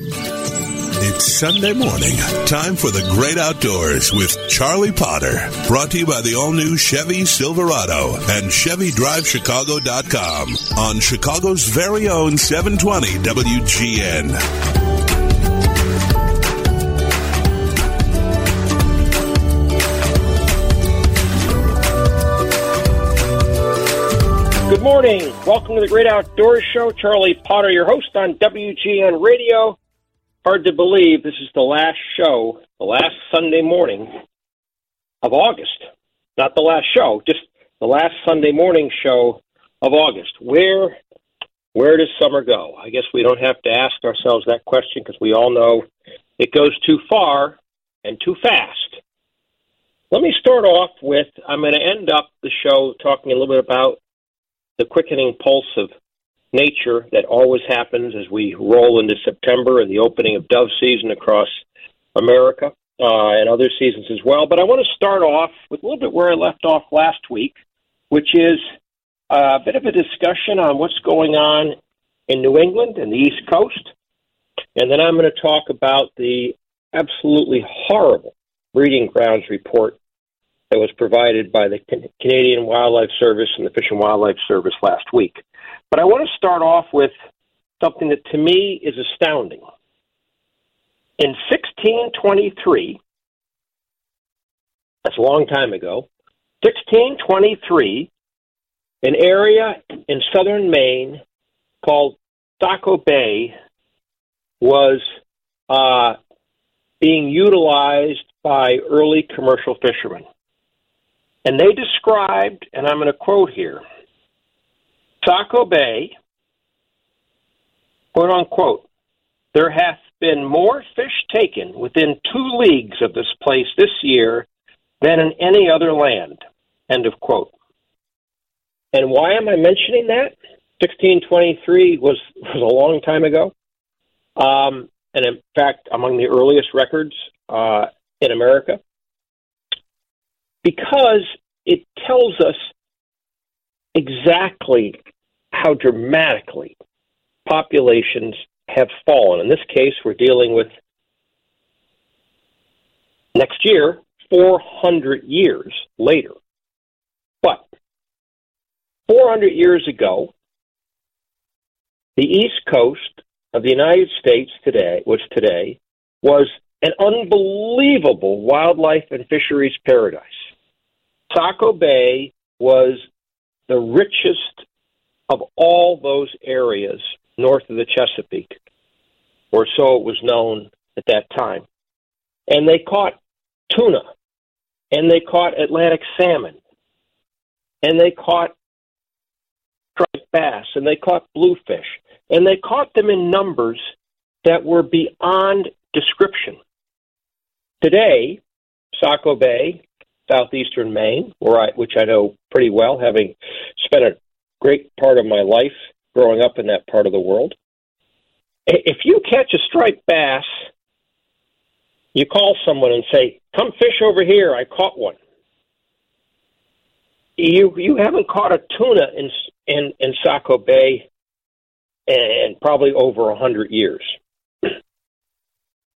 It's Sunday morning. Time for the great outdoors with Charlie Potter. Brought to you by the all new Chevy Silverado and ChevyDriveChicago.com on Chicago's very own 720 WGN. Good morning. Welcome to the Great Outdoors Show. Charlie Potter, your host on WGN Radio. Hard to believe this is the last show, the last Sunday morning of August. Not the last show, just the last Sunday morning show of August. Where where does summer go? I guess we don't have to ask ourselves that question because we all know it goes too far and too fast. Let me start off with I'm going to end up the show talking a little bit about the quickening pulse of nature that always happens as we roll into September and the opening of dove season across America uh, and other seasons as well. But I want to start off with a little bit where I left off last week, which is a bit of a discussion on what's going on in New England and the East Coast. And then I'm going to talk about the absolutely horrible breeding grounds report that was provided by the Canadian Wildlife Service and the Fish and Wildlife Service last week. But I want to start off with something that to me is astounding. In 1623, that's a long time ago, 1623, an area in southern Maine called Saco Bay was uh, being utilized by early commercial fishermen. And they described, and I'm going to quote here Saco Bay, quote unquote, there hath been more fish taken within two leagues of this place this year than in any other land, end of quote. And why am I mentioning that? 1623 was, was a long time ago. Um, and in fact, among the earliest records uh, in America because it tells us exactly how dramatically populations have fallen. In this case, we're dealing with next year, 400 years later. But 400 years ago, the East Coast of the United States today was today was an unbelievable wildlife and fisheries paradise. Saco Bay was the richest of all those areas north of the Chesapeake, or so it was known at that time. And they caught tuna, and they caught Atlantic salmon, and they caught striped bass, and they caught bluefish, and they caught them in numbers that were beyond description. Today, Saco Bay southeastern Maine, where I, which I know pretty well, having spent a great part of my life growing up in that part of the world. If you catch a striped bass, you call someone and say, "Come fish over here. I caught one." You you haven't caught a tuna in in in Saco Bay, and probably over a hundred years.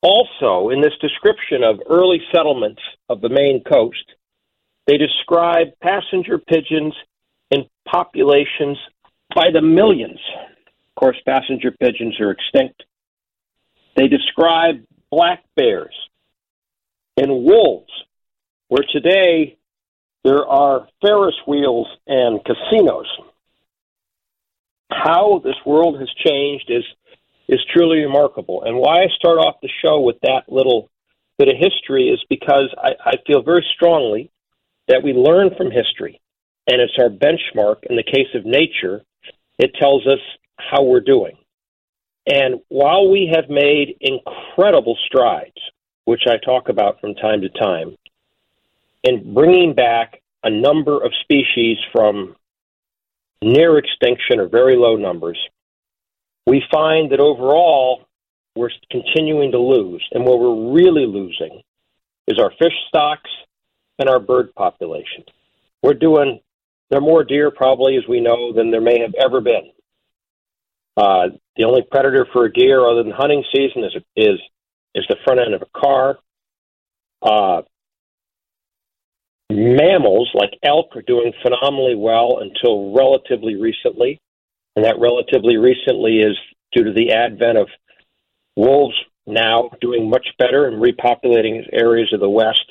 Also, in this description of early settlements of the Maine coast, they describe passenger pigeons populations by the millions. Of course, passenger pigeons are extinct. They describe black bears and wolves, where today there are Ferris wheels and casinos. How this world has changed is is truly remarkable. And why I start off the show with that little bit of history is because I, I feel very strongly that we learn from history, and it's our benchmark. In the case of nature, it tells us how we're doing. And while we have made incredible strides, which I talk about from time to time, in bringing back a number of species from near extinction or very low numbers, we find that overall we're continuing to lose. And what we're really losing is our fish stocks and our bird population. We're doing, there are more deer probably, as we know, than there may have ever been. Uh, the only predator for a deer other than hunting season is is is the front end of a car. Uh, mammals like elk are doing phenomenally well until relatively recently, and that relatively recently is due to the advent of wolves now doing much better and repopulating areas of the West.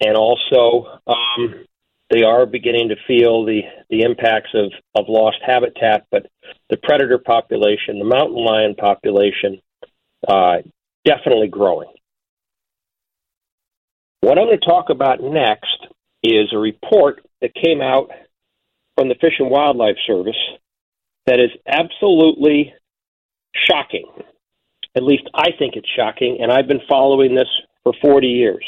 And also, um, they are beginning to feel the, the impacts of, of lost habitat, but the predator population, the mountain lion population, uh, definitely growing. What I'm going to talk about next is a report that came out from the Fish and Wildlife Service that is absolutely shocking. At least I think it's shocking, and I've been following this for 40 years.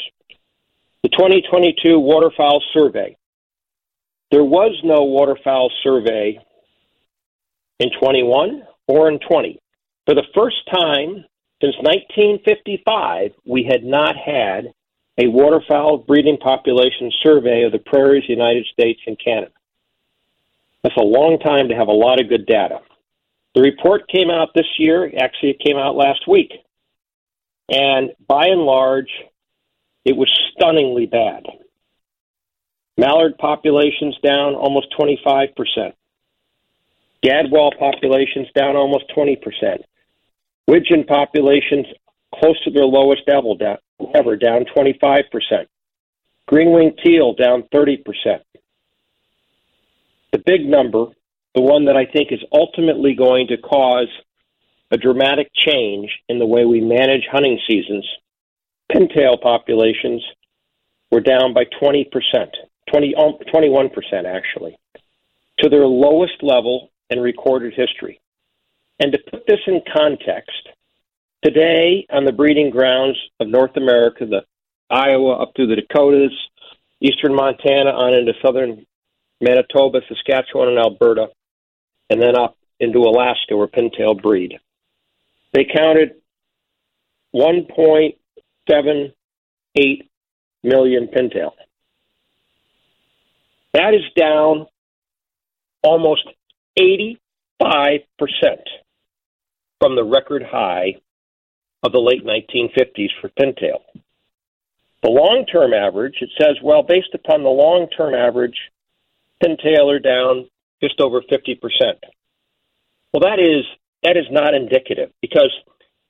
The 2022 Waterfowl Survey. There was no waterfowl survey in 21 or in 20. For the first time since 1955, we had not had a waterfowl breeding population survey of the prairies, United States, and Canada. That's a long time to have a lot of good data. The report came out this year. Actually, it came out last week. And by and large, it was stunningly bad. Mallard populations down almost 25%. Gadwall populations down almost 20%. Widgeon populations close to their lowest level down, ever, down 25%. Green teal down 30%. The big number the one that I think is ultimately going to cause a dramatic change in the way we manage hunting seasons. Pintail populations were down by 20%, 20, um, 21% actually, to their lowest level in recorded history. And to put this in context, today on the breeding grounds of North America, the Iowa up through the Dakotas, eastern Montana on into southern Manitoba, Saskatchewan, and Alberta, and then up into Alaska where pintail breed. They counted 1.78 million pintail. That is down almost 85% from the record high of the late 1950s for pintail. The long term average, it says, well, based upon the long term average, pintail are down just over 50%. Well, that is that is not indicative because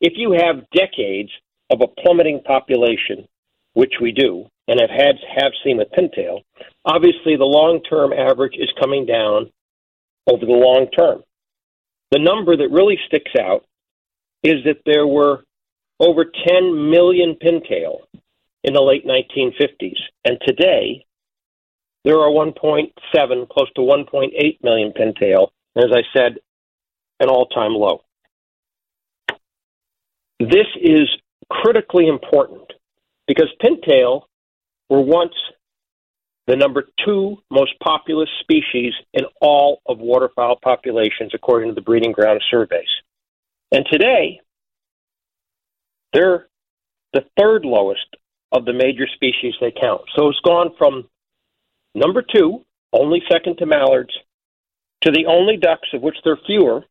if you have decades of a plummeting population, which we do and have had have seen with pintail, obviously the long-term average is coming down over the long term. The number that really sticks out is that there were over 10 million pintail in the late 1950s, and today there are 1.7, close to 1.8 million pintail. And as I said, an all-time low. This is critically important because pintail were once the number two most populous species in all of waterfowl populations, according to the breeding ground surveys. And today, they're the third lowest of the major species they count. So it's gone from Number two, only second to mallards, to the only ducks of which there are fewer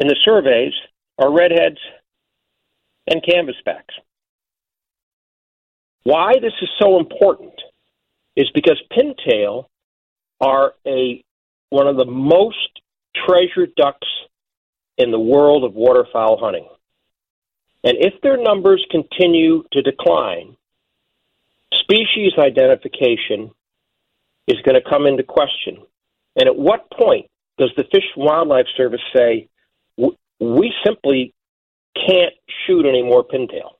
in the surveys are redheads and canvasbacks. Why this is so important is because pintail are a one of the most treasured ducks in the world of waterfowl hunting. And if their numbers continue to decline, species identification is going to come into question. And at what point does the Fish and Wildlife Service say, we simply can't shoot any more pintail?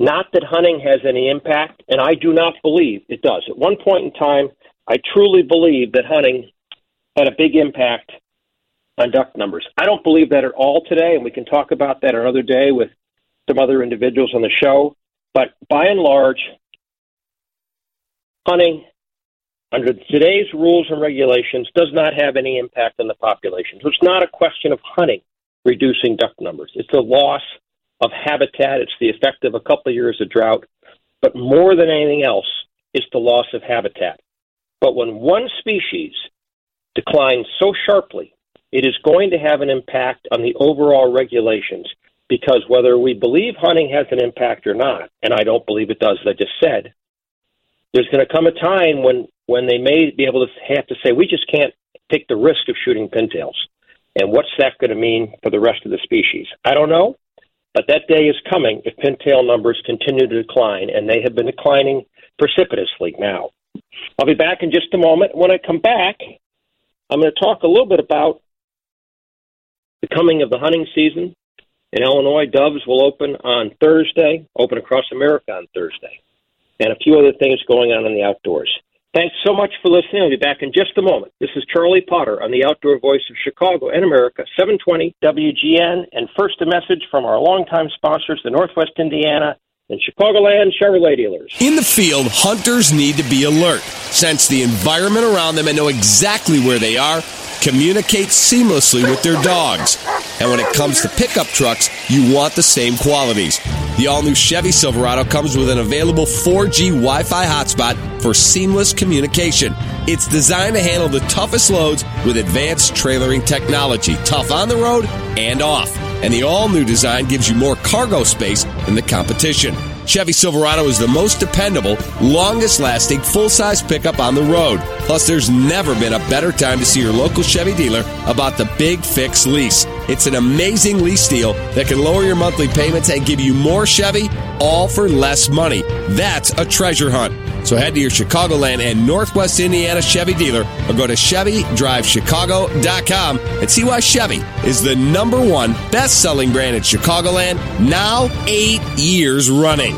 Not that hunting has any impact, and I do not believe it does. At one point in time, I truly believe that hunting had a big impact on duck numbers. I don't believe that at all today, and we can talk about that another day with some other individuals on the show. But by and large, hunting under today's rules and regulations, does not have any impact on the population. So it's not a question of hunting reducing duck numbers. It's a loss of habitat. It's the effect of a couple of years of drought. But more than anything else, it's the loss of habitat. But when one species declines so sharply it is going to have an impact on the overall regulations because whether we believe hunting has an impact or not, and I don't believe it does, as I just said, there's going to come a time when when they may be able to have to say we just can't take the risk of shooting pintails. And what's that going to mean for the rest of the species? I don't know, but that day is coming if pintail numbers continue to decline, and they have been declining precipitously now. I'll be back in just a moment. When I come back, I'm going to talk a little bit about the coming of the hunting season. In Illinois, doves will open on Thursday, open across America on Thursday, and a few other things going on in the outdoors. Thanks so much for listening. I'll be back in just a moment. This is Charlie Potter on the Outdoor Voice of Chicago and America, 720 WGN. And first, a message from our longtime sponsors, the Northwest Indiana and Chicagoland Chevrolet dealers. In the field, hunters need to be alert, sense the environment around them, and know exactly where they are communicate seamlessly with their dogs. And when it comes to pickup trucks, you want the same qualities. The all new Chevy Silverado comes with an available 4G Wi Fi hotspot for seamless communication. It's designed to handle the toughest loads with advanced trailering technology, tough on the road and off. And the all new design gives you more cargo space than the competition. Chevy Silverado is the most dependable, longest lasting, full size pickup on the road. Plus, there's never been a better time to see your local Chevy dealer about the Big Fix lease. It's an amazing lease deal that can lower your monthly payments and give you more Chevy, all for less money. That's a treasure hunt. So head to your Chicagoland and Northwest Indiana Chevy dealer or go to ChevyDriveChicago.com and see why Chevy is the number one best selling brand in Chicagoland now eight years running.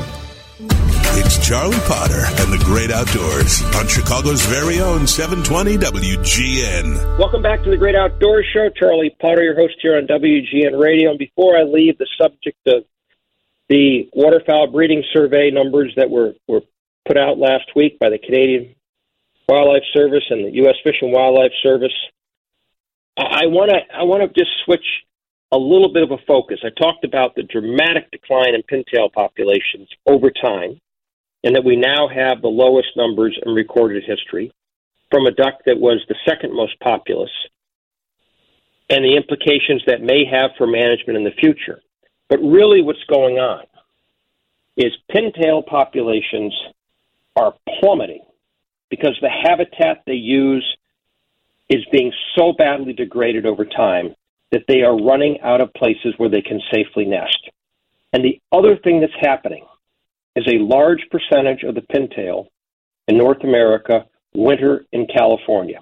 It's Charlie Potter and the Great Outdoors on Chicago's very own 720 WGN. Welcome back to the Great Outdoors Show. Charlie Potter, your host here on WGN Radio. And before I leave the subject of the waterfowl breeding survey numbers that were, were put out last week by the Canadian Wildlife Service and the U.S. Fish and Wildlife Service. I want to I want to just switch a little bit of a focus. I talked about the dramatic decline in pintail populations over time, and that we now have the lowest numbers in recorded history from a duck that was the second most populous, and the implications that may have for management in the future. But really, what's going on is pintail populations are plummeting because the habitat they use is being so badly degraded over time that they are running out of places where they can safely nest. And the other thing that's happening is a large percentage of the pintail in North America winter in California.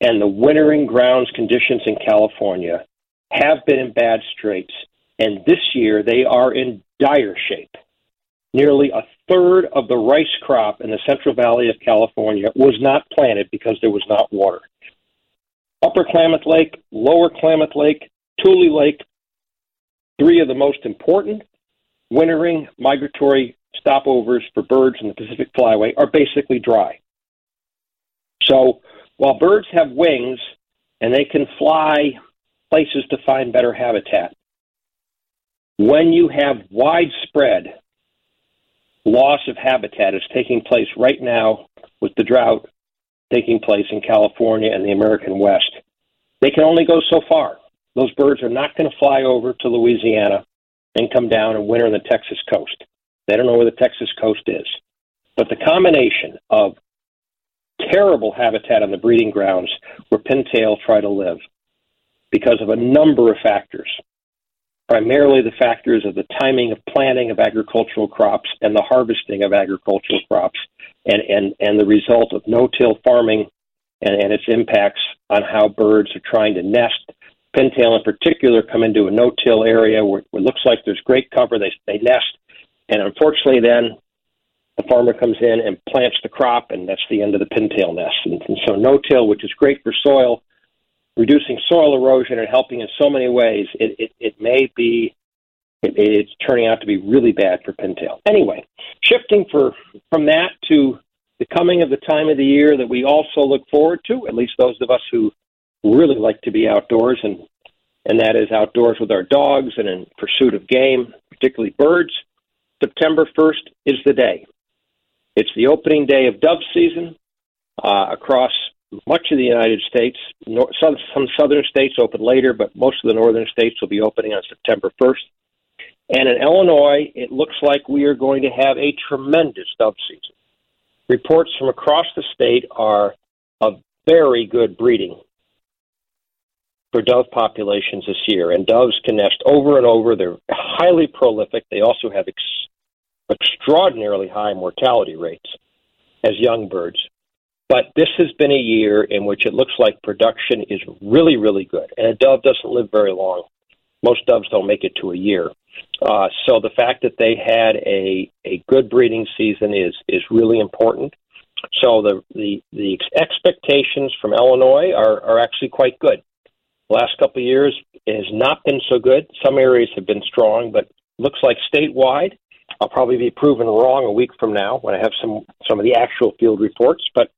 And the wintering grounds conditions in California have been in bad straits. And this year they are in dire shape. Nearly a third of the rice crop in the Central Valley of California was not planted because there was not water. Upper Klamath Lake, Lower Klamath Lake, Tule Lake, three of the most important wintering migratory stopovers for birds in the Pacific Flyway are basically dry. So while birds have wings and they can fly places to find better habitat, when you have widespread loss of habitat is taking place right now with the drought taking place in California and the American West. They can only go so far. Those birds are not going to fly over to Louisiana and come down and winter on the Texas coast. They don't know where the Texas coast is. But the combination of terrible habitat on the breeding grounds where pintail try to live because of a number of factors primarily the factors of the timing of planting of agricultural crops and the harvesting of agricultural crops and, and, and the result of no-till farming and, and its impacts on how birds are trying to nest. Pintail in particular come into a no-till area where, where it looks like there's great cover. They, they nest. And unfortunately then the farmer comes in and plants the crop and that's the end of the pintail nest. And, and so no-till, which is great for soil, reducing soil erosion and helping in so many ways, it, it, it may be it, it's turning out to be really bad for pintail. Anyway, shifting for from that to the coming of the time of the year that we also look forward to, at least those of us who really like to be outdoors and and that is outdoors with our dogs and in pursuit of game, particularly birds. September 1st is the day. It's the opening day of dove season uh, across much of the United States. some, some southern states open later, but most of the northern states will be opening on September 1st. And in Illinois, it looks like we are going to have a tremendous dove season. Reports from across the state are of very good breeding for dove populations this year. And doves can nest over and over. They're highly prolific. They also have ex- extraordinarily high mortality rates as young birds. But this has been a year in which it looks like production is really, really good. And a dove doesn't live very long. Most doves don't make it to a year. Uh, so the fact that they had a, a good breeding season is, is really important. So the, the, the expectations from Illinois are, are actually quite good. The last couple of years has not been so good. Some areas have been strong, but looks like statewide, I'll probably be proven wrong a week from now when I have some some of the actual field reports. But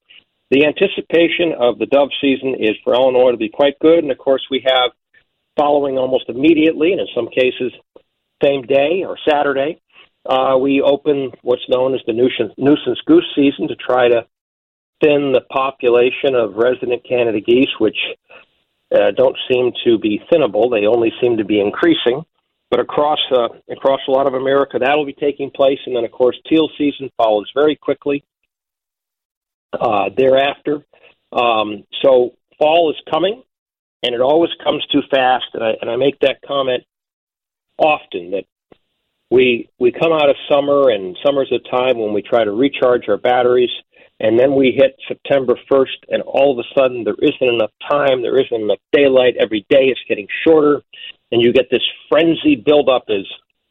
the anticipation of the dove season is for Illinois to be quite good, and of course we have following almost immediately, and in some cases same day or Saturday, uh, we open what's known as the nuisance, goose season to try to thin the population of resident Canada geese, which uh, don't seem to be thinnable. They only seem to be increasing. But across uh, across a lot of America, that'll be taking place, and then of course teal season follows very quickly uh, thereafter. Um, so fall is coming, and it always comes too fast. And I, and I make that comment often that we we come out of summer, and summer's a time when we try to recharge our batteries and then we hit September 1st, and all of a sudden there isn't enough time, there isn't enough daylight. Every day it's getting shorter, and you get this frenzy buildup as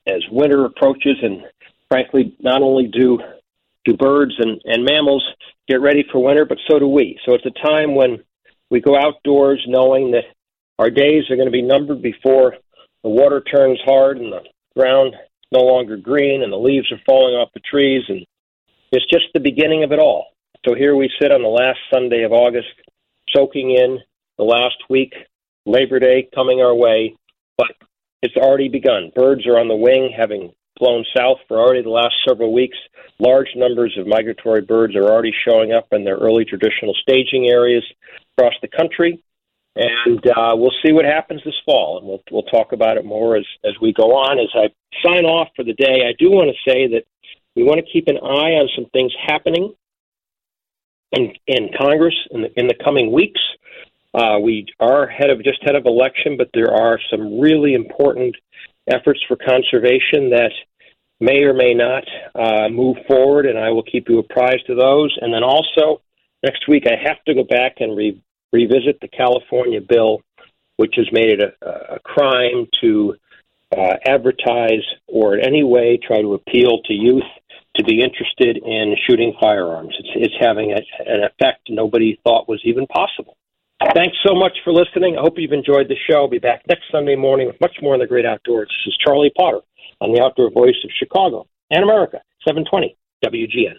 as winter approaches. And frankly, not only do do birds and, and mammals get ready for winter, but so do we. So it's a time when we go outdoors knowing that our days are going to be numbered before the water turns hard and the ground no longer green and the leaves are falling off the trees and it's just the beginning of it all. So here we sit on the last Sunday of August, soaking in the last week, Labor Day coming our way, but it's already begun. Birds are on the wing, having flown south for already the last several weeks. Large numbers of migratory birds are already showing up in their early traditional staging areas across the country. And uh, we'll see what happens this fall, and we'll we'll talk about it more as as we go on. As I sign off for the day, I do want to say that we want to keep an eye on some things happening in, in Congress in the, in the coming weeks. Uh, we are head of just head of election, but there are some really important efforts for conservation that may or may not uh, move forward, and I will keep you apprised of those. And then also next week, I have to go back and re- revisit the California bill, which has made it a, a crime to uh, advertise or in any way try to appeal to youth to be interested in shooting firearms. It's, it's having a, an effect nobody thought was even possible. Thanks so much for listening. I hope you've enjoyed the show. I'll be back next Sunday morning with much more in the great outdoors. This is Charlie Potter on the Outdoor Voice of Chicago and America, 720 WGN.